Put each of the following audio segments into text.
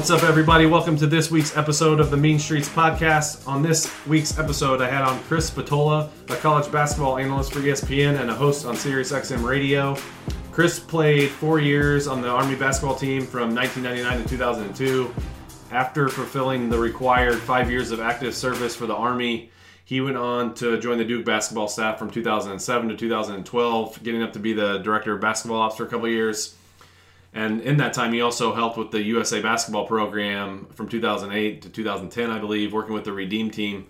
What's up, everybody? Welcome to this week's episode of the Mean Streets Podcast. On this week's episode, I had on Chris Spatola, a college basketball analyst for ESPN and a host on SiriusXM Radio. Chris played four years on the Army basketball team from 1999 to 2002. After fulfilling the required five years of active service for the Army, he went on to join the Duke basketball staff from 2007 to 2012, getting up to be the director of basketball ops for a couple years. And in that time, he also helped with the USA basketball program from 2008 to 2010, I believe, working with the Redeem team.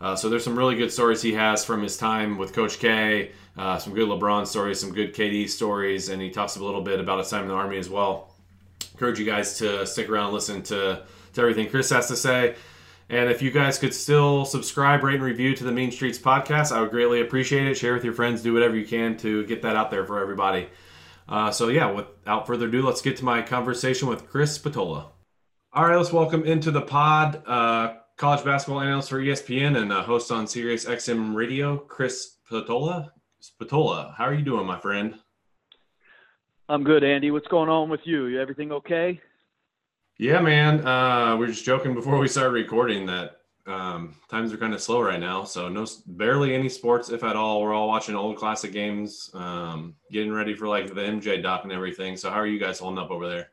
Uh, so there's some really good stories he has from his time with Coach K, uh, some good LeBron stories, some good KD stories, and he talks a little bit about his time in the Army as well. Encourage you guys to stick around and listen to, to everything Chris has to say. And if you guys could still subscribe, rate, and review to the Mean Streets podcast, I would greatly appreciate it. Share with your friends, do whatever you can to get that out there for everybody. Uh, so yeah, without further ado, let's get to my conversation with Chris Spatola. All right, let's welcome into the pod uh, college basketball analyst for ESPN and a host on Sirius XM Radio, Chris Spatola. Spatola, how are you doing, my friend? I'm good, Andy. What's going on with you? Everything okay? Yeah, man. Uh, we are just joking before we started recording that um, times are kind of slow right now, so no, barely any sports, if at all. We're all watching old classic games, um, getting ready for like the MJ doc and everything. So, how are you guys holding up over there?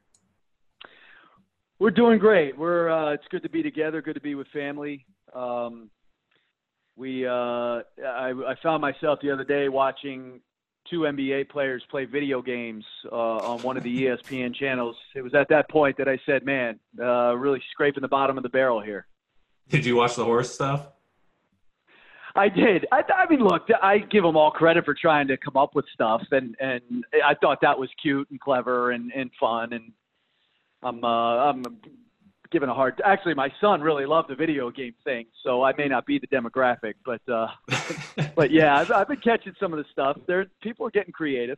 We're doing great. We're uh, it's good to be together. Good to be with family. Um, we uh, I, I found myself the other day watching two NBA players play video games uh, on one of the ESPN channels. It was at that point that I said, "Man, uh, really scraping the bottom of the barrel here." Did you watch the horse stuff? I did. I, I mean, look, I give them all credit for trying to come up with stuff, and and I thought that was cute and clever and and fun. And I'm uh, I'm giving a hard. Actually, my son really loved the video game thing, so I may not be the demographic, but uh, but yeah, I've, I've been catching some of the stuff. There, people are getting creative.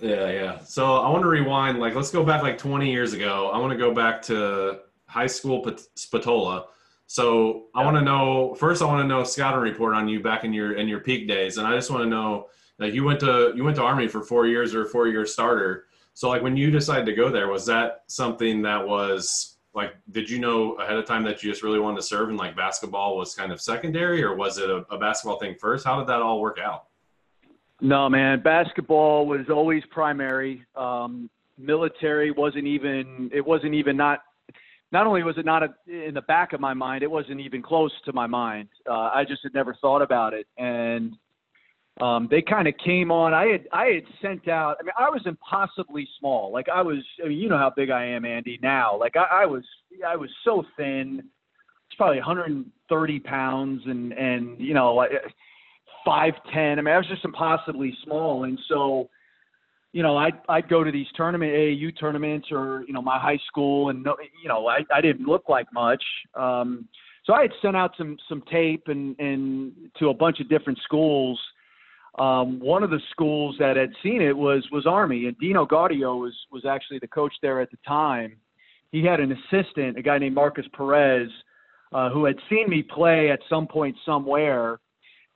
Yeah, yeah. So I want to rewind. Like, let's go back like 20 years ago. I want to go back to high school Spatola so I want to know first. I want to know scouting report on you back in your in your peak days, and I just want to know like you went to you went to Army for four years or four year starter. So like when you decided to go there, was that something that was like did you know ahead of time that you just really wanted to serve and like basketball was kind of secondary, or was it a, a basketball thing first? How did that all work out? No, man, basketball was always primary. Um, military wasn't even it wasn't even not not only was it not a, in the back of my mind, it wasn't even close to my mind. Uh, I just had never thought about it, and um, they kind of came on. I had I had sent out. I mean, I was impossibly small. Like I was. I mean, you know how big I am, Andy. Now, like I, I was. I was so thin. It's probably 130 pounds, and and you know, five ten. I mean, I was just impossibly small, and so you know, I'd, I'd go to these tournament AAU tournaments or, you know, my high school and, you know, I, I didn't look like much. Um, so I had sent out some, some tape and, and to a bunch of different schools. Um, one of the schools that had seen it was, was Army and Dino Gaudio was, was actually the coach there at the time. He had an assistant, a guy named Marcus Perez, uh, who had seen me play at some point somewhere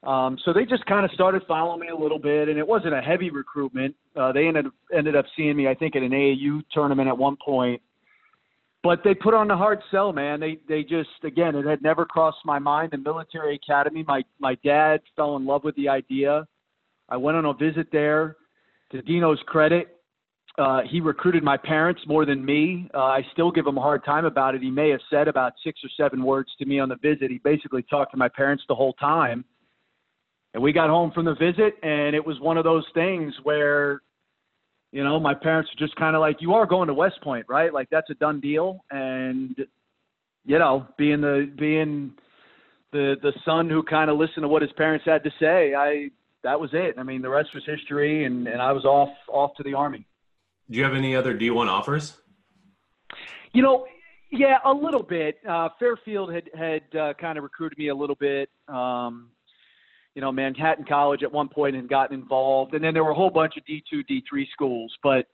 um, so they just kind of started following me a little bit, and it wasn't a heavy recruitment. Uh, they ended ended up seeing me, I think, at an AAU tournament at one point. But they put on the hard sell, man. They they just again, it had never crossed my mind. The military academy. My my dad fell in love with the idea. I went on a visit there. To Dino's credit, uh, he recruited my parents more than me. Uh, I still give him a hard time about it. He may have said about six or seven words to me on the visit. He basically talked to my parents the whole time and we got home from the visit, and it was one of those things where, you know, my parents were just kind of like, "You are going to West Point, right? Like that's a done deal." And you know, being the being the the son who kind of listened to what his parents had to say, I that was it. I mean, the rest was history, and and I was off off to the army. Do you have any other D one offers? You know, yeah, a little bit. Uh, Fairfield had had uh, kind of recruited me a little bit. Um, you know, Manhattan College at one point and gotten involved, and then there were a whole bunch of D2, D3 schools. But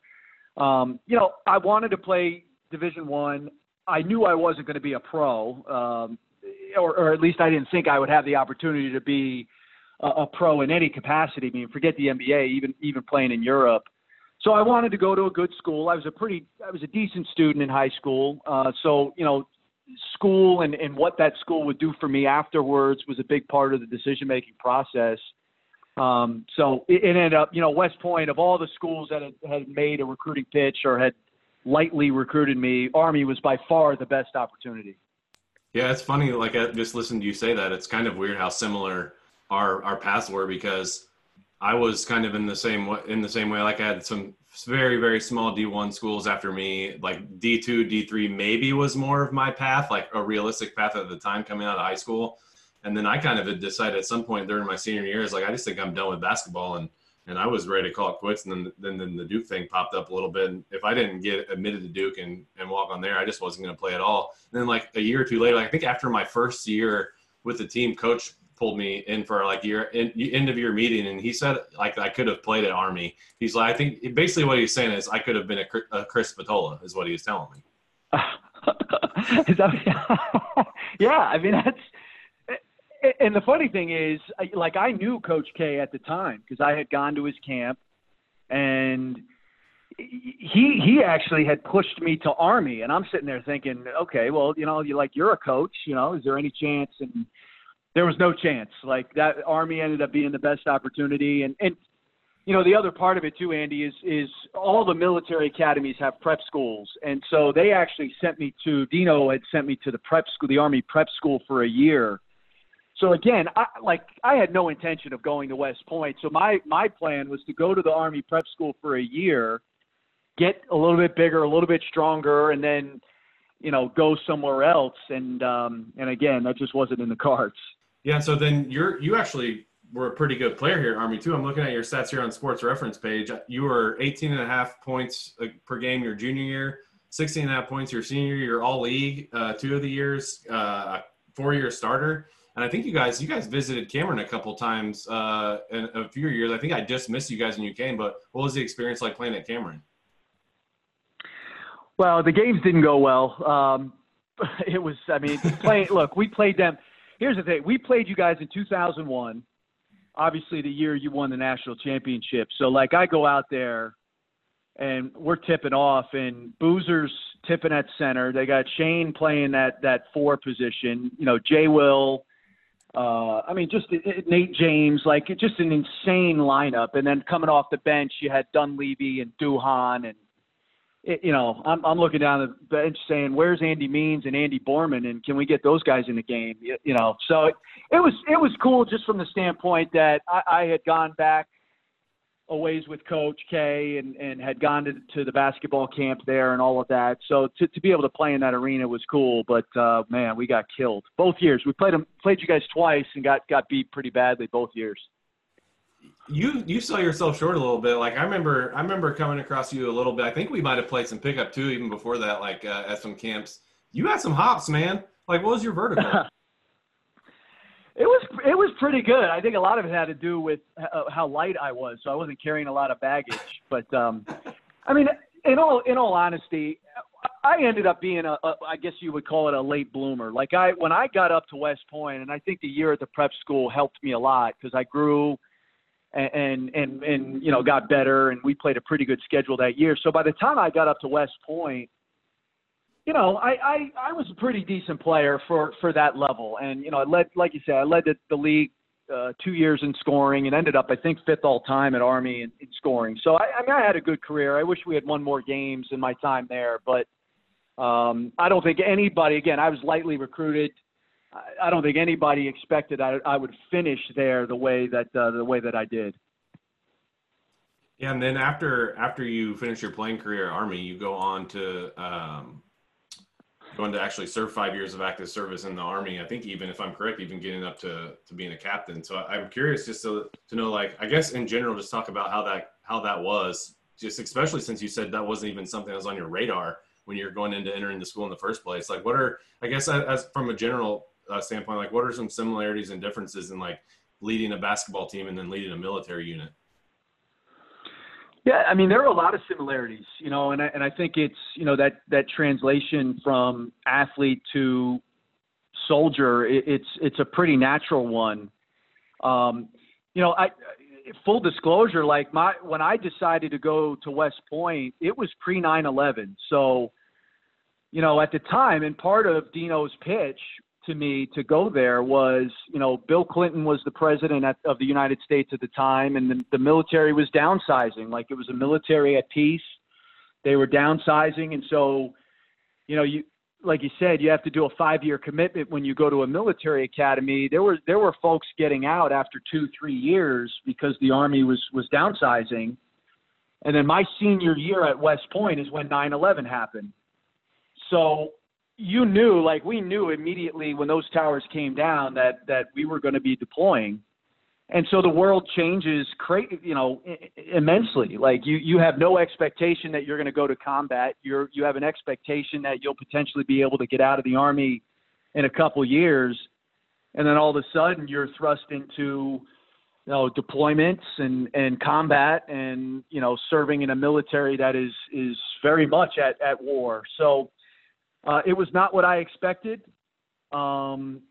um, you know, I wanted to play Division One. I. I knew I wasn't going to be a pro, um, or, or at least I didn't think I would have the opportunity to be a, a pro in any capacity. I mean, forget the NBA, even even playing in Europe. so I wanted to go to a good school. I was a pretty, I was a decent student in high school. Uh, so you know, school and and what that school would do for me afterwards was a big part of the decision making process. Um, so it, it ended up, you know, West Point of all the schools that had, had made a recruiting pitch or had lightly recruited me, Army was by far the best opportunity. Yeah, it's funny. Like I just listened to you say that. It's kind of weird how similar our our paths were because I was kind of in the same way. In the same way, like I had some very very small D1 schools after me. Like D2, D3 maybe was more of my path, like a realistic path at the time coming out of high school. And then I kind of decided at some point during my senior year, is like I just think I'm done with basketball, and and I was ready to call it quits. And then then, then the Duke thing popped up a little bit. And if I didn't get admitted to Duke and and walk on there, I just wasn't going to play at all. And then like a year or two later, like I think after my first year with the team, coach pulled me in for like in, end of year meeting, and he said like I could have played at Army. He's like I think basically what he's saying is I could have been a, a Chris Spatola is what he was telling me. that, yeah, I mean that's and the funny thing is, like I knew Coach K at the time because I had gone to his camp, and he he actually had pushed me to Army, and I'm sitting there thinking, okay, well, you know, you like you're a coach, you know, is there any chance? And there was no chance. Like that Army ended up being the best opportunity, and and you know the other part of it too, Andy, is is all the military academies have prep schools, and so they actually sent me to Dino had sent me to the prep school, the Army prep school for a year so again, I, like I had no intention of going to West Point. So my my plan was to go to the Army Prep School for a year, get a little bit bigger, a little bit stronger, and then, you know, go somewhere else. And um, and again, that just wasn't in the cards. Yeah. So then you're you actually were a pretty good player here Army too. I'm looking at your stats here on Sports Reference page. You were 18 and a half points uh, per game your junior year, 16 and a half points your senior year. All league uh, two of the years, uh, four year starter. And I think you guys, you guys visited Cameron a couple times uh, in a few years. I think I just missed you guys when you came, but what was the experience like playing at Cameron? Well, the games didn't go well. Um, it was, I mean, playing. look, we played them. Here's the thing: we played you guys in 2001. Obviously, the year you won the national championship. So, like, I go out there, and we're tipping off, and Boozer's tipping at center. They got Shane playing that that four position. You know, Jay Will uh, I mean, just Nate James, like just an insane lineup. And then coming off the bench, you had Dunleavy and Duhon, and it, you know, I'm I'm looking down the bench saying, "Where's Andy Means and Andy Borman, and can we get those guys in the game?" You, you know, so it, it was it was cool just from the standpoint that I, I had gone back a ways with Coach K and, and had gone to, to the basketball camp there and all of that. So to, to be able to play in that arena was cool. But uh, man, we got killed both years. We played them, played you guys twice and got got beat pretty badly both years. You you sell yourself short a little bit. Like I remember I remember coming across you a little bit. I think we might have played some pickup too, even before that. Like uh, at some camps, you had some hops, man. Like what was your vertical? It was it was pretty good. I think a lot of it had to do with uh, how light I was, so I wasn't carrying a lot of baggage. But um, I mean, in all in all honesty, I ended up being a, a I guess you would call it a late bloomer. Like I when I got up to West Point, and I think the year at the prep school helped me a lot because I grew and, and and you know got better, and we played a pretty good schedule that year. So by the time I got up to West Point you know, I, I, I was a pretty decent player for, for that level. And, you know, I led, like you said, I led the, the league uh, two years in scoring and ended up, I think, fifth all time at Army in, in scoring. So, I, I mean, I had a good career. I wish we had won more games in my time there, but um, I don't think anybody, again, I was lightly recruited. I, I don't think anybody expected I, I would finish there the way that, uh, the way that I did. Yeah, and then after after you finish your playing career at Army, you go on to um, going to actually serve five years of active service in the army. I think even if I'm correct, even getting up to, to being a captain. So I'm curious just to, to know, like, I guess in general, just talk about how that, how that was just, especially since you said that wasn't even something that was on your radar when you're going into entering the school in the first place. Like what are, I guess as from a general uh, standpoint, like what are some similarities and differences in like leading a basketball team and then leading a military unit? Yeah, I mean there are a lot of similarities, you know, and I, and I think it's you know that that translation from athlete to soldier, it, it's it's a pretty natural one. Um, you know, I full disclosure, like my when I decided to go to West Point, it was pre 9/11. So, you know, at the time, and part of Dino's pitch to me to go there was, you know, Bill Clinton was the president at, of the United States at the time, and the, the military was downsizing. Like it was a military at peace. They were downsizing, and so, you know, you like you said, you have to do a five-year commitment when you go to a military academy. There were there were folks getting out after two, three years because the army was was downsizing. And then my senior year at West Point is when 9/11 happened. So you knew, like we knew immediately when those towers came down that that we were going to be deploying. And so the world changes cra- you know immensely. Like you you have no expectation that you're going to go to combat. You're you have an expectation that you'll potentially be able to get out of the army in a couple years. And then all of a sudden you're thrust into you know deployments and and combat and you know serving in a military that is is very much at at war. So uh, it was not what I expected um,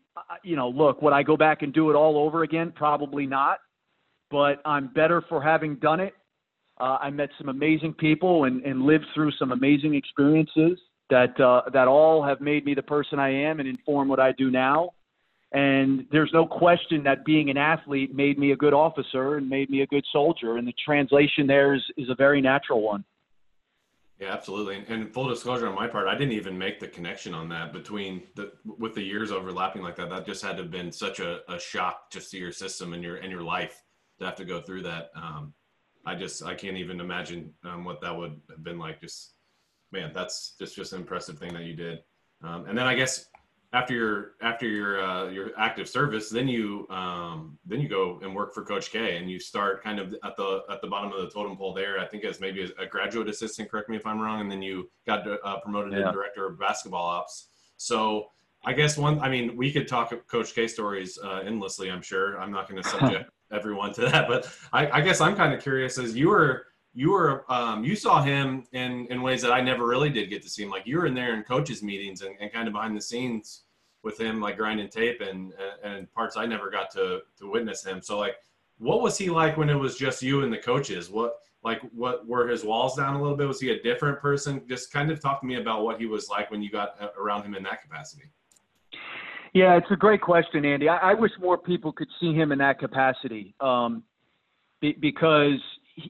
you know, look, would I go back and do it all over again? Probably not. But I'm better for having done it. Uh, I met some amazing people and, and lived through some amazing experiences that uh, that all have made me the person I am and inform what I do now. And there's no question that being an athlete made me a good officer and made me a good soldier. And the translation there is, is a very natural one. Yeah, absolutely. And full disclosure on my part, I didn't even make the connection on that between the with the years overlapping like that. That just had to have been such a, a shock to your system and your and your life to have to go through that. Um, I just I can't even imagine um, what that would have been like. Just man, that's just just an impressive thing that you did. Um, and then I guess after your after your uh, your active service, then you um, then you go and work for Coach K, and you start kind of at the at the bottom of the totem pole there. I think as maybe a graduate assistant. Correct me if I'm wrong. And then you got uh, promoted yeah. to director of basketball ops. So I guess one. I mean, we could talk Coach K stories uh, endlessly. I'm sure. I'm not going to subject everyone to that, but I, I guess I'm kind of curious as you were you were um, you saw him in in ways that I never really did get to see him. Like you were in there in coaches meetings and, and kind of behind the scenes with him, like grinding tape and and parts I never got to to witness him. So like, what was he like when it was just you and the coaches? What like what were his walls down a little bit? Was he a different person? Just kind of talk to me about what he was like when you got uh, around him in that capacity. Yeah, it's a great question, Andy. I, I wish more people could see him in that capacity. Um, be, because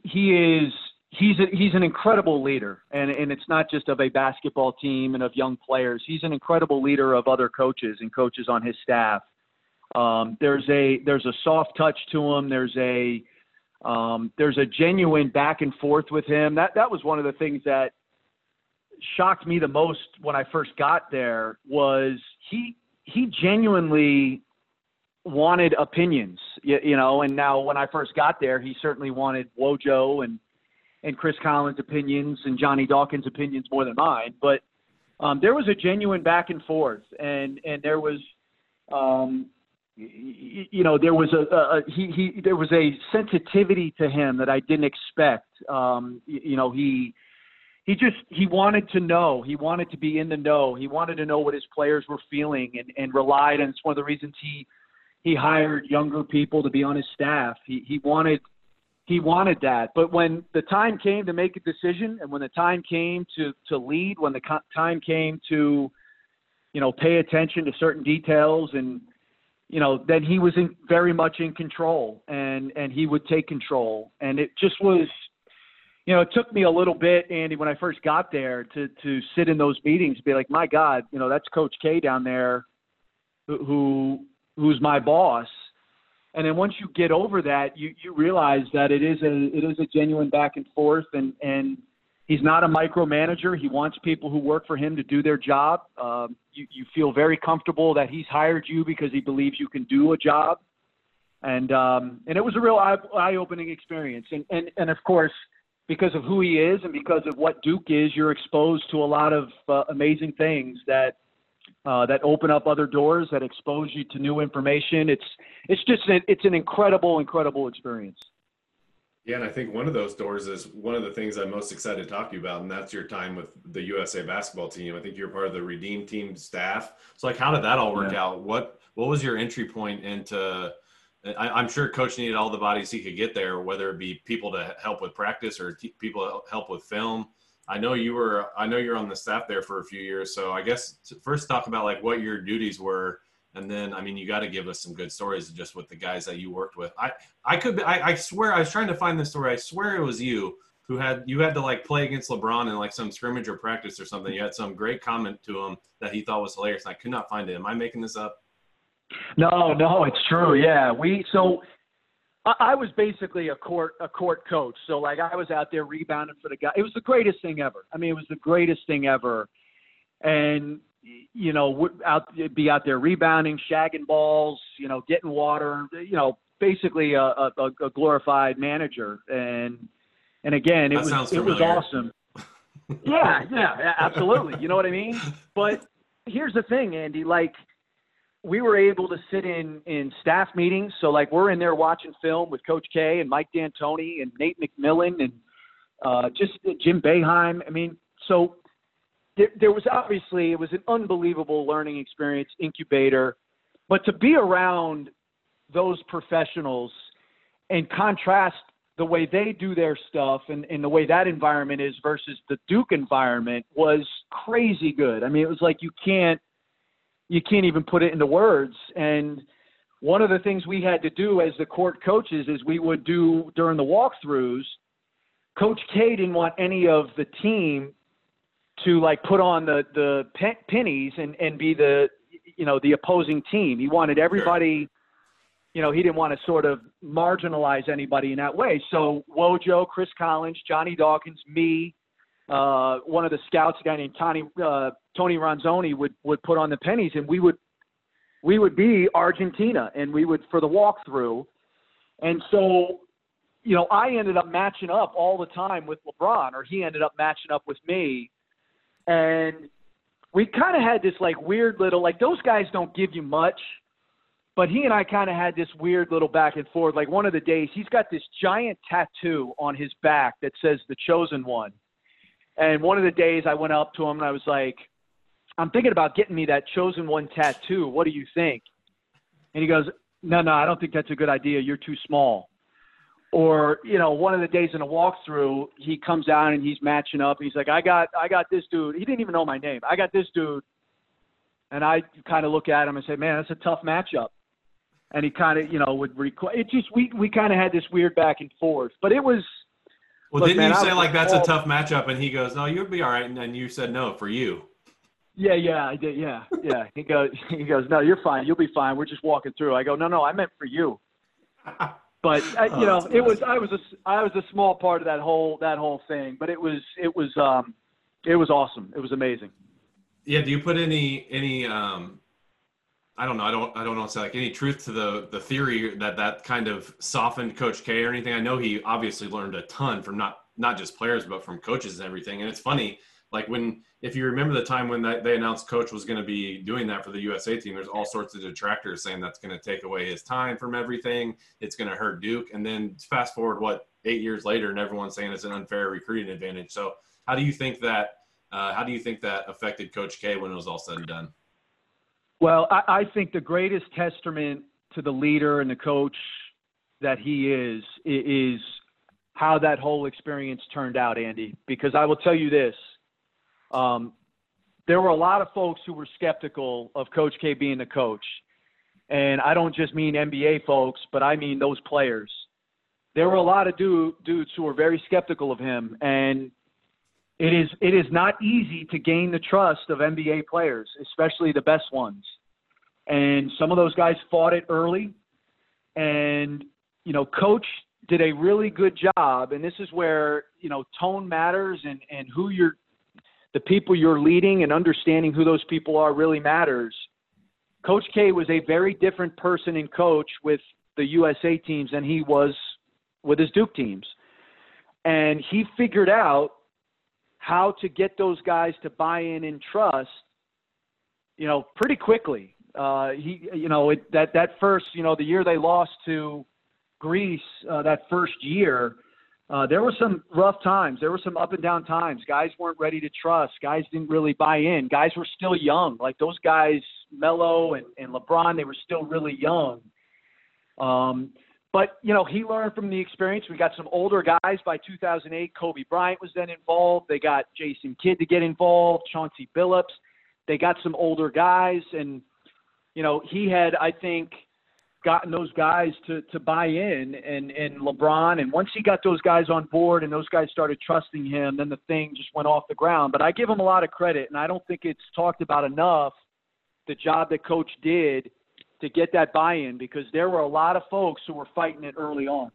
he is he's a, he's an incredible leader, and and it's not just of a basketball team and of young players. He's an incredible leader of other coaches and coaches on his staff. Um, there's a there's a soft touch to him. There's a um, there's a genuine back and forth with him. That that was one of the things that shocked me the most when I first got there was he he genuinely wanted opinions, you, you, know. And now, when I first got there, he certainly wanted Wojo and and Chris Collins' opinions and Johnny Dawkins' opinions more than mine. But um, there was a genuine back and forth, and and there was, um, you, you know, there was a, a, he he there was a sensitivity to him that I didn't expect. Um, you, you know, he he just he wanted to know he wanted to be in the know he wanted to know what his players were feeling and and relied and it's one of the reasons he he hired younger people to be on his staff he he wanted he wanted that. But when the time came to make a decision, and when the time came to to lead, when the co- time came to, you know, pay attention to certain details, and you know, then he was in, very much in control, and and he would take control, and it just was. You know, it took me a little bit, Andy, when I first got there to to sit in those meetings, be like, my God, you know, that's Coach K down there, who who's my boss, and then once you get over that, you you realize that it is a it is a genuine back and forth, and and he's not a micromanager. He wants people who work for him to do their job. Um, you you feel very comfortable that he's hired you because he believes you can do a job, and um, and it was a real eye opening experience. And and and of course, because of who he is and because of what Duke is, you're exposed to a lot of uh, amazing things that uh, that open up other doors, that expose you to new information. It's it's just an, it's an incredible, incredible experience. Yeah, and I think one of those doors is one of the things I'm most excited to talk to you about, and that's your time with the USA basketball team. I think you're part of the Redeem team staff. So, like, how did that all work yeah. out? What what was your entry point into I, am sure coach needed all the bodies he could get there, whether it be people to help with practice or t- people to help with film. I know you were I know you're on the staff there for a few years, so I guess first talk about like what your duties were, and then I mean you got to give us some good stories just with the guys that you worked with. I I could I, I swear I was trying to find this story. I swear it was you who had you had to like play against LeBron in like some scrimmage or practice or something. You had some great comment to him that he thought was hilarious. And I could not find it. Am I making this up? No, no, it's true. Yeah, we so I was basically a court a court coach. So like I was out there rebounding for the guy. It was the greatest thing ever. I mean, it was the greatest thing ever. And you know, out be out there rebounding, shagging balls, you know, getting water, you know, basically a, a, a glorified manager. And and again, it that was it was awesome. yeah, yeah, absolutely. You know what I mean? But here's the thing, Andy. Like we were able to sit in in staff meetings. So like we're in there watching film with Coach K and Mike D'Antoni and Nate McMillan and uh, just Jim Boeheim. I mean, so there, there was obviously it was an unbelievable learning experience, incubator, but to be around those professionals and contrast the way they do their stuff and, and the way that environment is versus the Duke environment was crazy good. I mean, it was like you can't you can't even put it into words. And one of the things we had to do as the court coaches is we would do during the walkthroughs. Coach K didn't want any of the team to like put on the the pennies and and be the you know the opposing team. He wanted everybody. You know, he didn't want to sort of marginalize anybody in that way. So Wojo, Chris Collins, Johnny Dawkins, me, uh, one of the scouts, a guy named Tony uh, Tony Ronzone, would would put on the pennies, and we would we would be Argentina, and we would for the walkthrough, and so you know I ended up matching up all the time with LeBron, or he ended up matching up with me, and we kind of had this like weird little like those guys don't give you much. But he and I kind of had this weird little back and forth. Like one of the days, he's got this giant tattoo on his back that says "The Chosen One," And one of the days I went up to him and I was like, I'm thinking about getting me that chosen one tattoo. What do you think? And he goes, No, no, I don't think that's a good idea. You're too small. Or, you know, one of the days in a walkthrough, he comes out and he's matching up. He's like, I got I got this dude. He didn't even know my name. I got this dude. And I kind of look at him and say, Man, that's a tough matchup. And he kind of, you know, would request it just we we kind of had this weird back and forth. But it was well, Look, didn't man, you say like that's a tough matchup? And he goes, "No, you'll be all right." And then you said, "No, for you." Yeah, yeah, I did. Yeah, yeah. He goes, he goes, "No, you're fine. You'll be fine. We're just walking through." I go, "No, no, I meant for you." But I, you oh, know, it was I was a I was a small part of that whole that whole thing, but it was it was um it was awesome. It was amazing. Yeah. Do you put any any um I don't know. I don't. I don't know. Say like any truth to the the theory that that kind of softened Coach K or anything. I know he obviously learned a ton from not not just players but from coaches and everything. And it's funny, like when if you remember the time when that, they announced Coach was going to be doing that for the USA team. There's all sorts of detractors saying that's going to take away his time from everything. It's going to hurt Duke. And then fast forward what eight years later, and everyone's saying it's an unfair recruiting advantage. So how do you think that? Uh, how do you think that affected Coach K when it was all said and done? Well, I, I think the greatest testament to the leader and the coach that he is is how that whole experience turned out, Andy. Because I will tell you this: um, there were a lot of folks who were skeptical of Coach K being the coach, and I don't just mean NBA folks, but I mean those players. There were a lot of dude, dudes who were very skeptical of him, and it is it is not easy to gain the trust of NBA players, especially the best ones. And some of those guys fought it early. And you know, coach did a really good job. And this is where you know tone matters, and and who you're, the people you're leading, and understanding who those people are really matters. Coach K was a very different person and coach with the USA teams than he was with his Duke teams. And he figured out how to get those guys to buy in and trust, you know, pretty quickly. Uh, he, you know, it, that that first, you know, the year they lost to Greece, uh, that first year, uh, there were some rough times. There were some up and down times. Guys weren't ready to trust. Guys didn't really buy in. Guys were still young. Like those guys, Melo and, and LeBron, they were still really young. Um, but you know, he learned from the experience. We got some older guys by 2008. Kobe Bryant was then involved. They got Jason Kidd to get involved. Chauncey Billups. They got some older guys, and you know, he had, I think, gotten those guys to to buy in, and and LeBron. And once he got those guys on board, and those guys started trusting him, then the thing just went off the ground. But I give him a lot of credit, and I don't think it's talked about enough. The job that Coach did to get that buy-in because there were a lot of folks who were fighting it early on.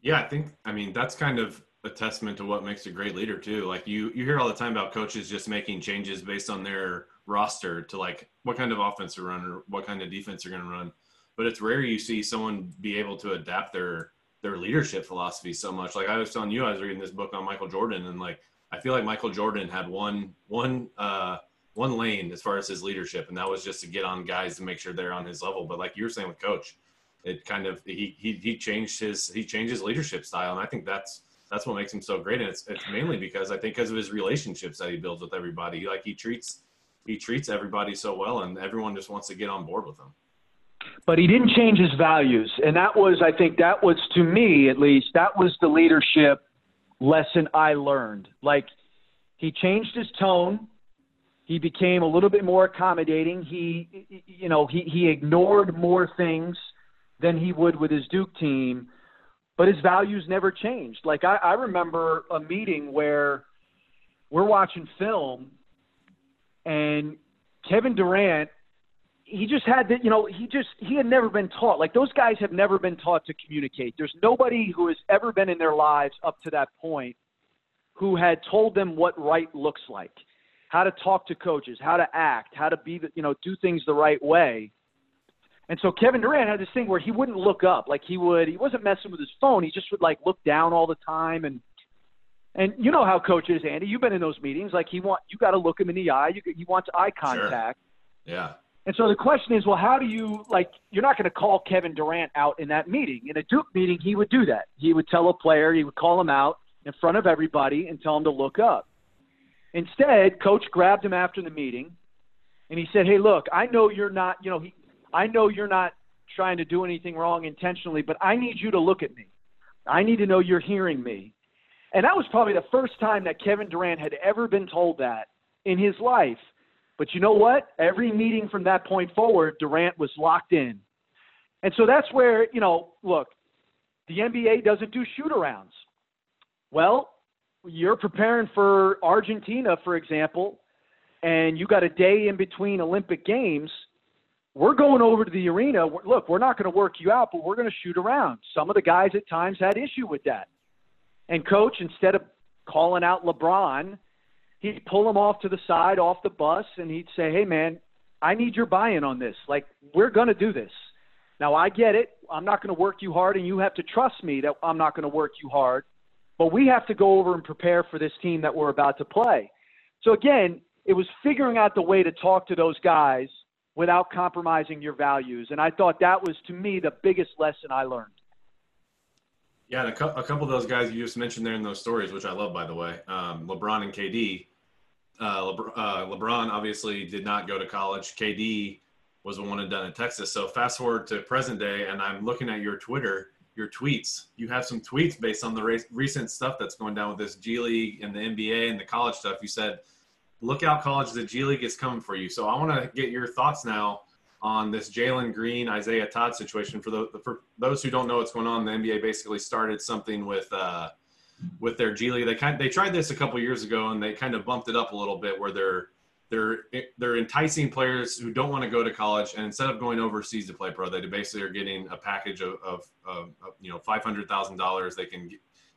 Yeah, I think I mean that's kind of a testament to what makes a great leader too. Like you you hear all the time about coaches just making changes based on their roster to like what kind of offense to run or what kind of defense they're going to run. But it's rare you see someone be able to adapt their their leadership philosophy so much. Like I was telling you, I was reading this book on Michael Jordan, and like I feel like Michael Jordan had one one uh, one lane as far as his leadership, and that was just to get on guys to make sure they're on his level. But like you were saying with Coach, it kind of he he he changed his he changed his leadership style, and I think that's that's what makes him so great. And it's it's mainly because I think because of his relationships that he builds with everybody. Like he treats he treats everybody so well, and everyone just wants to get on board with him. But he didn't change his values, and that was I think that was to me at least that was the leadership lesson I learned. Like he changed his tone he became a little bit more accommodating. He, you know, he, he ignored more things than he would with his Duke team, but his values never changed. Like I, I remember a meeting where we're watching film and Kevin Durant, he just had that, you know, he just, he had never been taught. Like those guys have never been taught to communicate. There's nobody who has ever been in their lives up to that point who had told them what right looks like how to talk to coaches, how to act, how to be, the, you know, do things the right way. And so Kevin Durant had this thing where he wouldn't look up, like he would. He wasn't messing with his phone. He just would like look down all the time, and and you know how coaches, Andy. You've been in those meetings. Like he want you got to look him in the eye. You he wants eye contact. Sure. Yeah. And so the question is, well, how do you like? You're not going to call Kevin Durant out in that meeting. In a Duke meeting, he would do that. He would tell a player, he would call him out in front of everybody and tell him to look up. Instead, coach grabbed him after the meeting and he said, "Hey, look, I know you're not, you know, he, I know you're not trying to do anything wrong intentionally, but I need you to look at me. I need to know you're hearing me." And that was probably the first time that Kevin Durant had ever been told that in his life. But you know what? Every meeting from that point forward, Durant was locked in. And so that's where, you know, look, the NBA doesn't do shoot arounds. Well, you're preparing for Argentina, for example, and you got a day in between Olympic Games, we're going over to the arena. Look, we're not going to work you out, but we're going to shoot around. Some of the guys at times had issue with that. And coach, instead of calling out LeBron, he'd pull him off to the side, off the bus, and he'd say, "Hey, man, I need your buy-in on this. Like, we're going to do this. Now, I get it. I'm not going to work you hard, and you have to trust me that I'm not going to work you hard. But we have to go over and prepare for this team that we're about to play. So again, it was figuring out the way to talk to those guys without compromising your values. And I thought that was, to me, the biggest lesson I learned. Yeah, a, couple of those guys you just mentioned there in those stories, which I love, by the way, um, LeBron and KD. Uh, uh, LeBron obviously did not go to college. KD was the one and done in Texas. So fast forward to present day, and I'm looking at your Twitter your tweets. You have some tweets based on the re- recent stuff that's going down with this G League and the NBA and the college stuff. You said, "Look out, college! The G League is coming for you." So I want to get your thoughts now on this Jalen Green, Isaiah Todd situation. For, the, for those who don't know what's going on, the NBA basically started something with uh, with their G League. They kind they tried this a couple years ago and they kind of bumped it up a little bit, where they're they're they're enticing players who don't want to go to college, and instead of going overseas to play pro, they basically are getting a package of, of, of, of you know five hundred thousand dollars. They can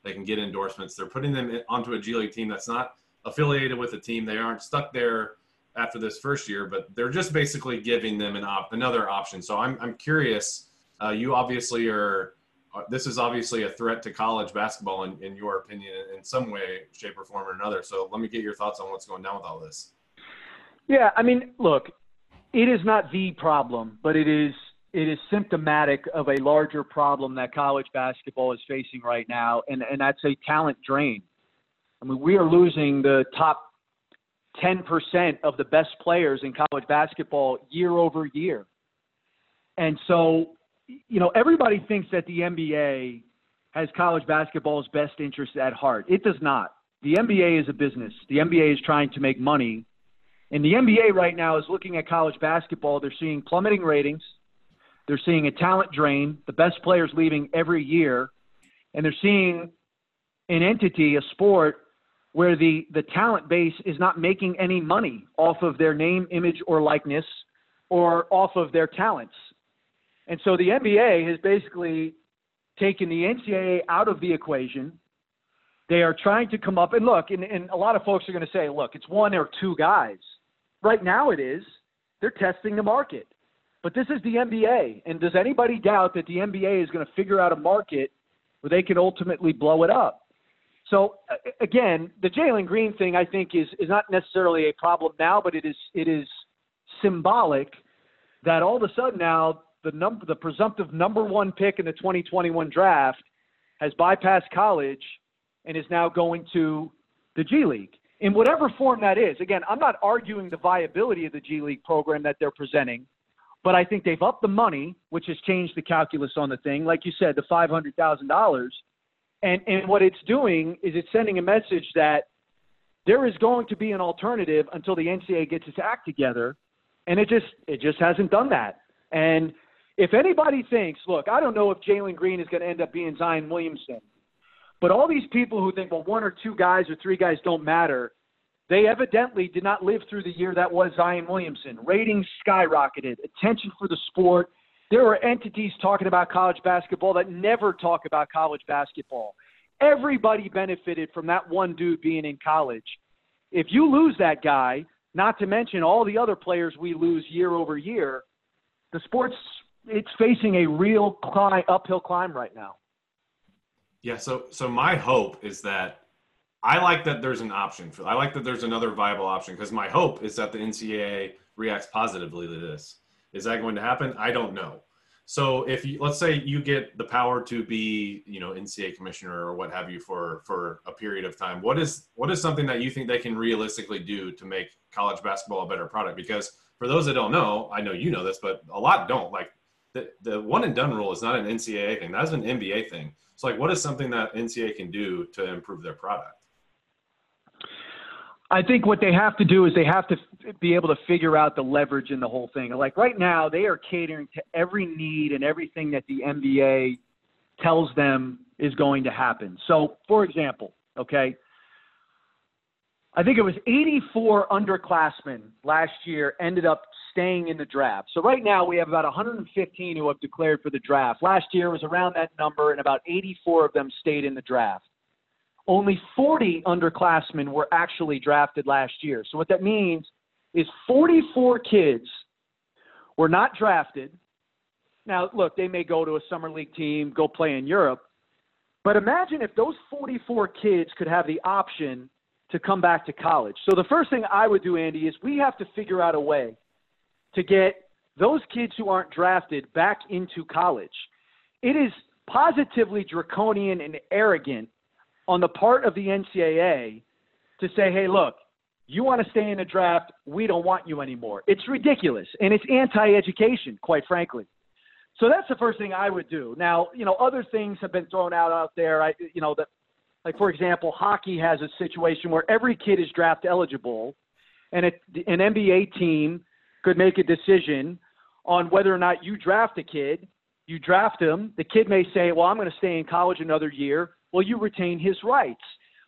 they can get endorsements. They're putting them onto a G League team that's not affiliated with a team. They aren't stuck there after this first year, but they're just basically giving them an op- another option. So I'm I'm curious. Uh, you obviously are. Uh, this is obviously a threat to college basketball, in, in your opinion, in some way, shape, or form, or another. So let me get your thoughts on what's going down with all this. Yeah, I mean, look, it is not the problem, but it is it is symptomatic of a larger problem that college basketball is facing right now, and and that's a talent drain. I mean, we are losing the top 10% of the best players in college basketball year over year. And so you know, everybody thinks that the NBA has college basketball's best interest at heart. It does not. The NBA is a business. The NBA is trying to make money. And the NBA right now is looking at college basketball. They're seeing plummeting ratings. They're seeing a talent drain, the best players leaving every year. And they're seeing an entity, a sport, where the, the talent base is not making any money off of their name, image, or likeness or off of their talents. And so the NBA has basically taken the NCAA out of the equation. They are trying to come up and look, and, and a lot of folks are going to say, look, it's one or two guys. Right now it is. They're testing the market. But this is the NBA. And does anybody doubt that the NBA is going to figure out a market where they can ultimately blow it up? So again, the Jalen Green thing I think is is not necessarily a problem now, but it is it is symbolic that all of a sudden now the number the presumptive number one pick in the 2021 draft has bypassed college and is now going to the G League in whatever form that is. Again, I'm not arguing the viability of the G League program that they're presenting, but I think they've upped the money, which has changed the calculus on the thing. Like you said, the five hundred thousand dollars, and and what it's doing is it's sending a message that there is going to be an alternative until the NCAA gets its act together and it just it just hasn't done that. And if anybody thinks, look, I don't know if Jalen Green is going to end up being Zion Williamson, but all these people who think, well, one or two guys or three guys don't matter, they evidently did not live through the year that was Zion Williamson. Ratings skyrocketed, attention for the sport. There are entities talking about college basketball that never talk about college basketball. Everybody benefited from that one dude being in college. If you lose that guy, not to mention all the other players we lose year over year. The sport's it's facing a real climb, uphill climb right now. Yeah, so so my hope is that I like that there's an option for I like that there's another viable option because my hope is that the NCAA reacts positively to this. Is that going to happen? I don't know. So if you let's say you get the power to be, you know, NCAA commissioner or what have you for for a period of time, what is what is something that you think they can realistically do to make college basketball a better product? Because for those that don't know, I know you know this, but a lot don't. Like the the one and done rule is not an NCAA thing. That's an NBA thing. So like what is something that NCAA can do to improve their product? I think what they have to do is they have to be able to figure out the leverage in the whole thing. Like right now, they are catering to every need and everything that the NBA tells them is going to happen. So, for example, okay, I think it was 84 underclassmen last year ended up staying in the draft. So right now we have about 115 who have declared for the draft. Last year was around that number, and about 84 of them stayed in the draft only 40 underclassmen were actually drafted last year. So what that means is 44 kids were not drafted. Now, look, they may go to a summer league team, go play in Europe. But imagine if those 44 kids could have the option to come back to college. So the first thing I would do, Andy, is we have to figure out a way to get those kids who aren't drafted back into college. It is positively draconian and arrogant on the part of the NCAA to say, hey, look, you want to stay in the draft, we don't want you anymore. It's ridiculous and it's anti-education, quite frankly. So that's the first thing I would do. Now, you know, other things have been thrown out out there. I, you know, that, like for example, hockey has a situation where every kid is draft eligible, and it, an NBA team could make a decision on whether or not you draft a kid. You draft him. The kid may say, "Well, I'm going to stay in college another year." well, you retain his rights.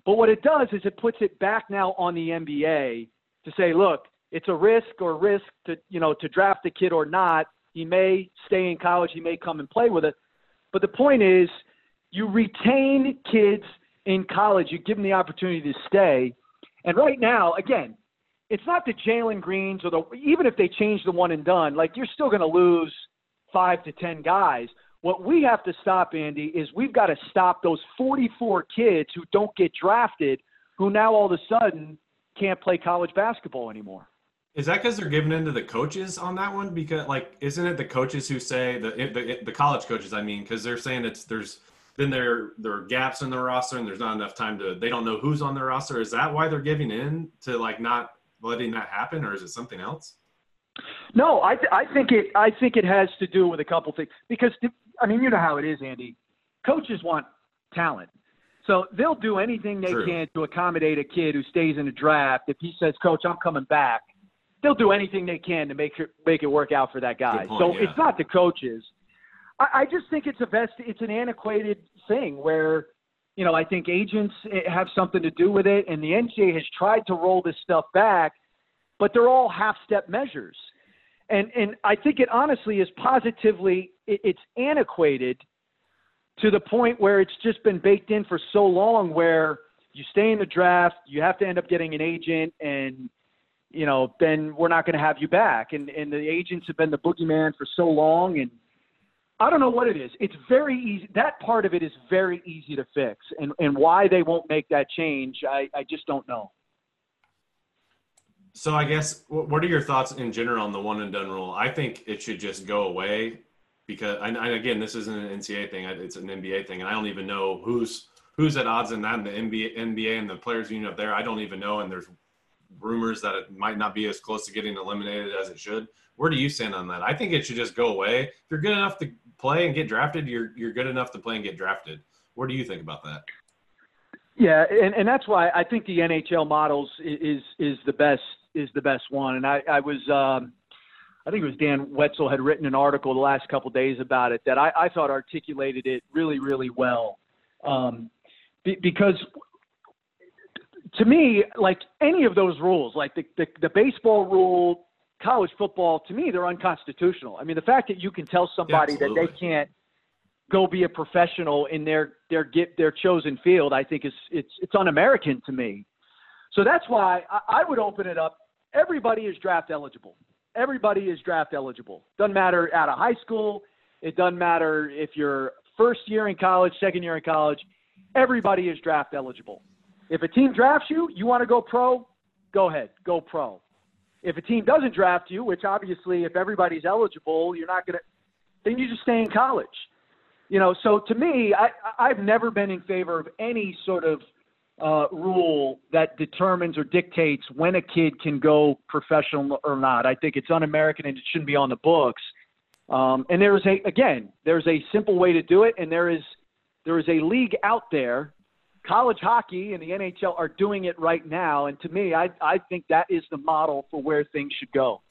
But what it does is it puts it back now on the NBA to say, look, it's a risk or risk to you know to draft a kid or not. He may stay in college, he may come and play with it. But the point is, you retain kids in college. You give them the opportunity to stay. And right now, again, it's not the Jalen Greens or the even if they change the one and done, like you're still going to lose five to ten guys. What we have to stop, Andy, is we've got to stop those 44 kids who don't get drafted, who now all of a sudden can't play college basketball anymore. Is that because they're giving in to the coaches on that one? Because like, isn't it the coaches who say the the, the college coaches? I mean, because they're saying it's there's then there there are gaps in the roster and there's not enough time to they don't know who's on the roster. Is that why they're giving in to like not letting that happen, or is it something else? No, I th- I think it I think it has to do with a couple things because I mean you know how it is, Andy. Coaches want talent, so they'll do anything they True. can to accommodate a kid who stays in the draft. If he says, "Coach, I'm coming back," they'll do anything they can to make it make it work out for that guy. Point, so yeah. it's not the coaches. I, I just think it's a best it's an antiquated thing where you know I think agents eh, have something to do with it, and the NCAA has tried to roll this stuff back, but they're all half step measures and and I think it honestly is positively it, it's antiquated to the point where it's just been baked in for so long where you stay in the draft, you have to end up getting an agent and you know, then we're not going to have you back. And and the agents have been the boogeyman for so long and I don't know what it is. It's very easy. That part of it is very easy to fix. And and why they won't make that change, I, I just don't know. So I guess what are your thoughts in general on the one and done rule? I think it should just go away because and, again, this isn't an NCAA thing; it's an NBA thing, and I don't even know who's who's at odds in that. The NBA, NBA, and the players union up there, I don't even know. And there's rumors that it might not be as close to getting eliminated as it should. Where do you stand on that? I think it should just go away. If you're good enough to play and get drafted, you're you're good enough to play and get drafted. What do you think about that? Yeah, and, and that's why I think the NHL models is is the best is the best one. And I, I was um, I think it was Dan Wetzel had written an article the last couple days about it that I, I thought articulated it really really well. Um, be, because to me, like any of those rules, like the, the the baseball rule, college football, to me they're unconstitutional. I mean, the fact that you can tell somebody that they can't go be a professional in their their get their chosen field, I think is it's it's un-American to me. So that's why I, I would open it up. Everybody is draft eligible. Everybody is draft eligible. Doesn't matter out of high school. It doesn't matter if you're first year in college, second year in college. Everybody is draft eligible. If a team drafts you, you want to go pro, go ahead, go pro. If a team doesn't draft you, which obviously if everybody's eligible, you're not going to, then you just stay in college. You know so to me i i've never been in favor of any sort of uh, rule that determines or dictates when a kid can go professional or not. I think it's un-american and it shouldn't be on the books. Um, and there is a again there's a simple way to do it and there is there is a league out there college hockey and the nhl are doing it right now and to me i i think that is the model for where things should go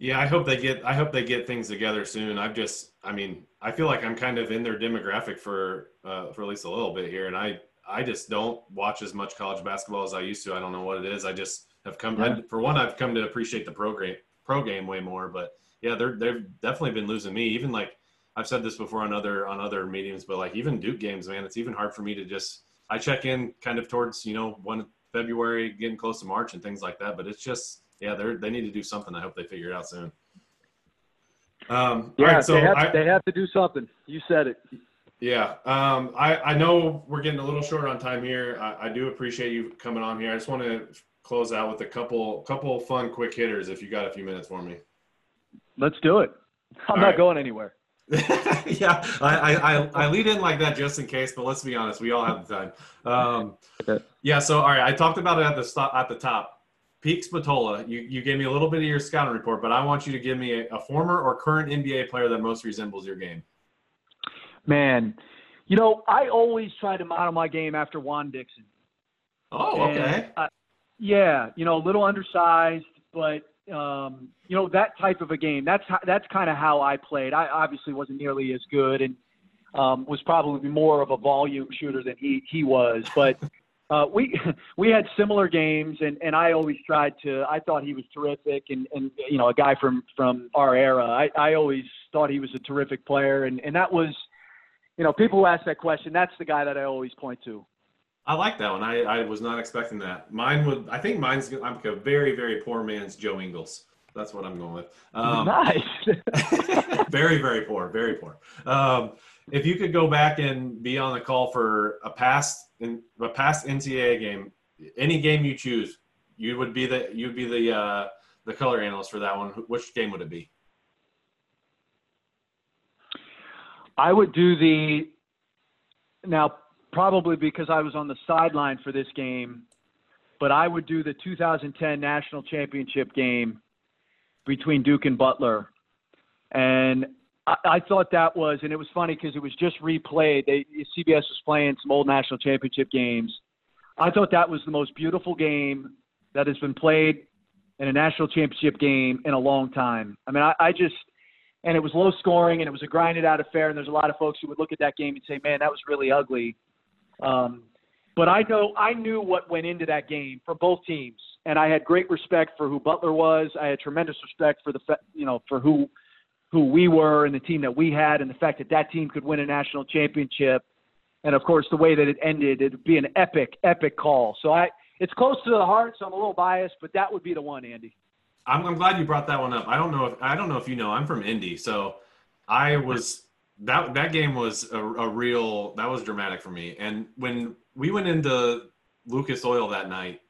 Yeah, I hope they get. I hope they get things together soon. I've just, I mean, I feel like I'm kind of in their demographic for, uh, for at least a little bit here, and I, I just don't watch as much college basketball as I used to. I don't know what it is. I just have come. I, for one, I've come to appreciate the pro game, pro game way more. But yeah, they're they've definitely been losing me. Even like I've said this before on other on other mediums, but like even Duke games, man, it's even hard for me to just. I check in kind of towards you know one February, getting close to March and things like that. But it's just yeah, they they need to do something. I hope they figure it out soon. Um, all right, so they, have, I, they have to do something you said it yeah, um, I, I know we're getting a little short on time here. I, I do appreciate you coming on here. I just want to close out with a couple couple fun quick hitters if you got a few minutes for me. let's do it i'm All not right. going anywhere yeah, I, I, I, lead in like that just in case, but let's be honest, we all have the time. Um, Okay. yeah, so all right, I talked about it at the stop, at the top. Pete Spatola, you, you gave me a little bit of your scouting report, but I want you to give me a, a former or current NBA player that most resembles your game. Man, you know, I always try to model my game after Juan Dixon. Oh, And okay. Yeah, you know, a little undersized, but um, you know that type of a game. That's how, that's kind of how I played. I obviously wasn't nearly as good, and um, was probably more of a volume shooter than he he was. But uh, we we had similar games, and and I always tried to. I thought he was terrific, and and you know, a guy from from our era. I I always thought he was a terrific player, and and that was. You know, people who ask that question, that's the guy that I always point to. I like that one. I, I was not expecting that. Mine would. I think mine's. I'm a very very poor man's Joe Ingles. That's what I'm going with. Um, nice. very very poor. Very poor. Um, if you could go back and be on the call for a past in a past NCAA game, any game you choose, you would be the you'd be the uh, the color analyst for that one. Which game would it be? I would do the now probably because I was on the sideline for this game, but I would do the 2010 national championship game between Duke and Butler, and I, I thought that was, and it was funny because it was just replayed. They, CBS was playing some old national championship games. I thought that was the most beautiful game that has been played in a national championship game in a long time. I mean, I, I just, and it was low scoring and it was a grinded out affair. And there's a lot of folks who would look at that game and say, man, that was really ugly. Um, but I know I knew what went into that game for both teams, and I had great respect for who Butler was. I had tremendous respect for the you know for who who we were and the team that we had, and the fact that that team could win a national championship, and of course the way that it ended, it'd be an epic epic call. So I it's close to the heart, so I'm a little biased, but that would be the one, Andy. I'm, I'm glad you brought that one up. I don't know if I don't know if you know. I'm from Indy, so I was that that game was a, a real that was dramatic for me. And when we went into Lucas Oil that night,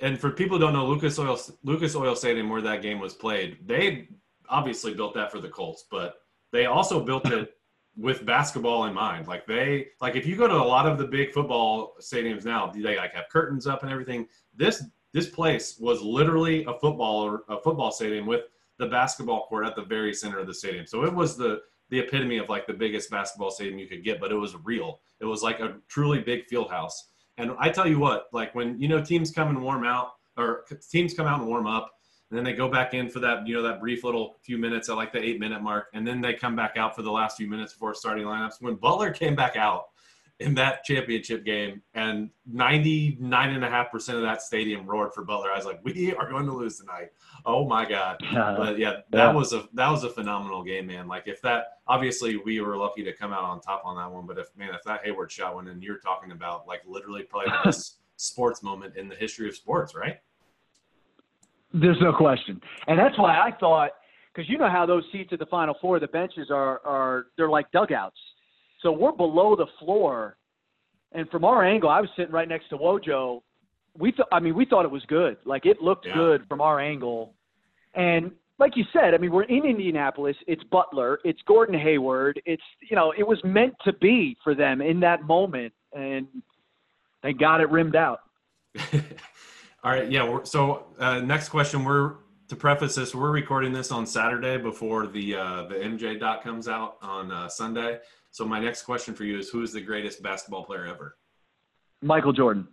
and for people who don't know Lucas Oil Lucas Oil Stadium where that game was played, they obviously built that for the Colts, but they also built it with basketball in mind. Like they like if you go to a lot of the big football stadiums now, they like have curtains up and everything. This this place was literally a football a football stadium with the basketball court at the very center of the stadium. So it was the the epitome of like the biggest basketball stadium you could get, but it was real. It was like a truly big field house. And I tell you what, like when you know teams come and warm out or teams come out and warm up, and then they go back in for that you know that brief little few minutes at like the eight minute mark, and then they come back out for the last few minutes before starting lineups. When Butler came back out in that championship game, and 99.5% of that stadium roared for Butler. I was like, we are going to lose tonight. Oh my God. but yeah, that yeah. was a, that was a phenomenal game, man. Like if that, obviously we were lucky to come out on top on that one, but if, man, if that Hayward shot went in, you're talking about like literally probably the best sports moment in the history of sports, right? There's no question. And that's why I thought, because you know how those seats at the Final Four, the benches are, are they're like dugouts so we're below the floor. And from our angle, I was sitting right next to Wojo. We thought, I mean, we thought it was good. Like it looked yeah. good from our angle. And like you said, I mean, we're in Indianapolis. It's Butler. It's Gordon Hayward. It's, you know, it was meant to be for them in that moment. And they got it rimmed out. All right. Yeah. So uh, next question. We're to preface this. We're recording this on Saturday before the uh, the MJ dot comes out on uh, Sunday. So my next question for you is, who is the greatest basketball player ever? Michael Jordan.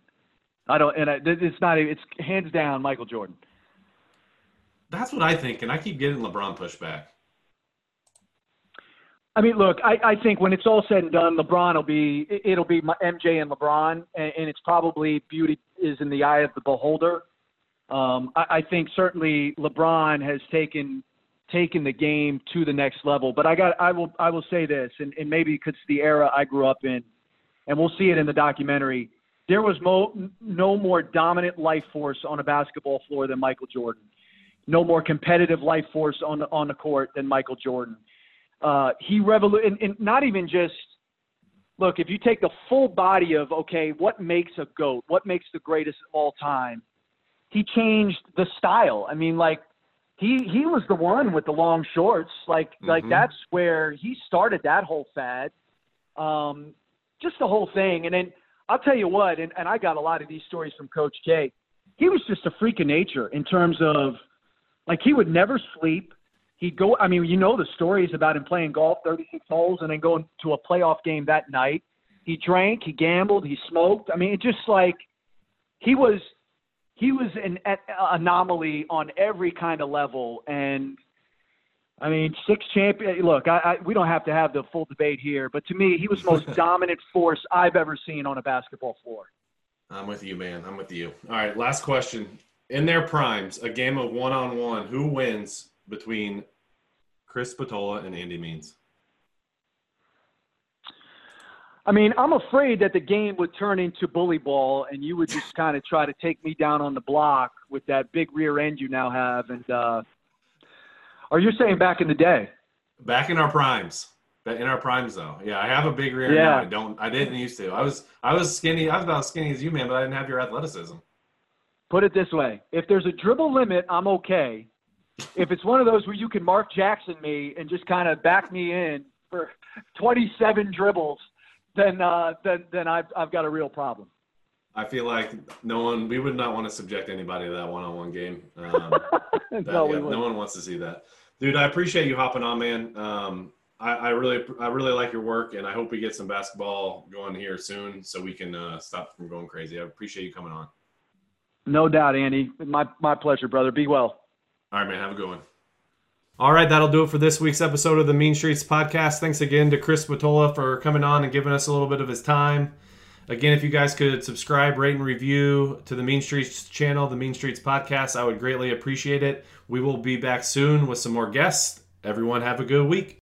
I don't, and I, it's not. It's hands down Michael Jordan. That's what I think, and I keep getting LeBron pushback. I mean, look, I, I think when it's all said and done, LeBron will be it'll be MJ and LeBron, and, and it's probably beauty is in the eye of the beholder. Um, I, I think certainly LeBron has taken taken the game to the next level. But I got I will I will say this, and, and maybe because the era I grew up in, and we'll see it in the documentary. There was mo- no more dominant life force on a basketball floor than Michael Jordan. No more competitive life force on the, on the court than Michael Jordan. Uh, he revolutionized, and, and not even just look. If you take the full body of okay, what makes a goat? What makes the greatest of all time? He changed the style. I mean, like he he was the one with the long shorts. Like mm-hmm. like that's where he started that whole fad. Um, just the whole thing. And then I'll tell you what, and, and I got a lot of these stories from Coach K. He was just a freak of nature in terms of like he would never sleep. He'd go I mean, you know the stories about him playing golf 36 holes and then going to a playoff game that night. He drank, he gambled, he smoked. I mean, it just like he was he was an anomaly on every kind of level. And I mean, six champion. Look, I, I, we don't have to have the full debate here, but to me, he was the most dominant force I've ever seen on a basketball floor. I'm with you, man. I'm with you. All right, last question. In their primes, a game of one on one, who wins between Chris Spatola and Andy Means? I mean, I'm afraid that the game would turn into bully ball, and you would just kind of try to take me down on the block with that big rear end you now have. And uh, are you saying back in the day? Back in our primes. In our primes, though, yeah, I have a big rear. Yeah. Now. I don't. I didn't used to. I was. I was skinny. I was about as skinny as you, man, but I didn't have your athleticism. Put it this way: if there's a dribble limit, I'm okay. if it's one of those where you can Mark Jackson me and just kind of back me in for 27 dribbles, then uh, then then I've I've got a real problem. I feel like no one, we would not want to subject anybody to that one-on-one game. Um, that, no, yeah, no one wants to see that, dude. I appreciate you hopping on, man. Um, I, I really, I really like your work, and I hope we get some basketball going here soon, so we can uh, stop from going crazy. I appreciate you coming on. No doubt, Andy. My my pleasure, brother. Be well. All right, man. Have a good one. All right, that'll do it for this week's episode of the Mean Streets podcast. Thanks again to Chris Spatola for coming on and giving us a little bit of his time. Again, if you guys could subscribe, rate, and review to the Mean Streets channel, the Mean Streets podcast, I would greatly appreciate it. We will be back soon with some more guests. Everyone, have a good week.